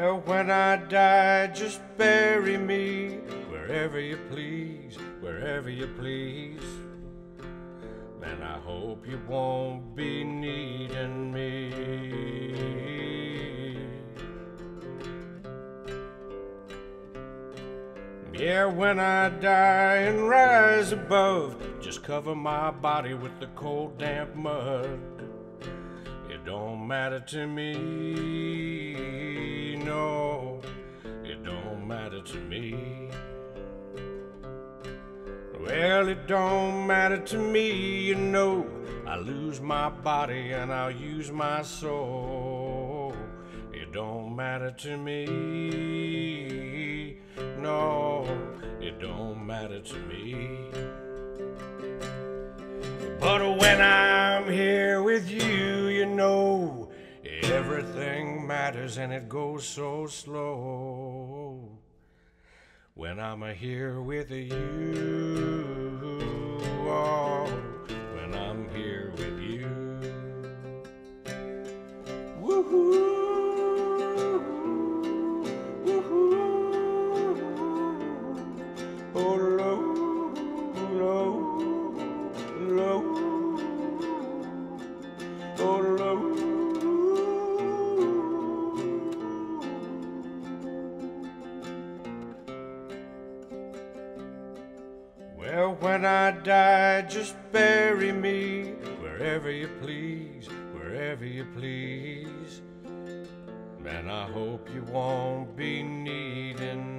Well, when I die, just bury me wherever you please, wherever you please. And I hope you won't be needing me. Yeah, when I die and rise above, just cover my body with the cold, damp mud. It don't matter to me, matter to me. Well, it don't matter to me, you know. I lose my body and I'll use my soul. It don't matter to me, no, it don't matter to me. But when I'm here with you, you know, everything matters and it goes so slow when I'm here with you. Oh, when I'm here with you. Woo-hoo. Oh, low, low, low. Oh. Well, when I die, just bury me wherever you please, wherever you please. And I hope you won't be needing.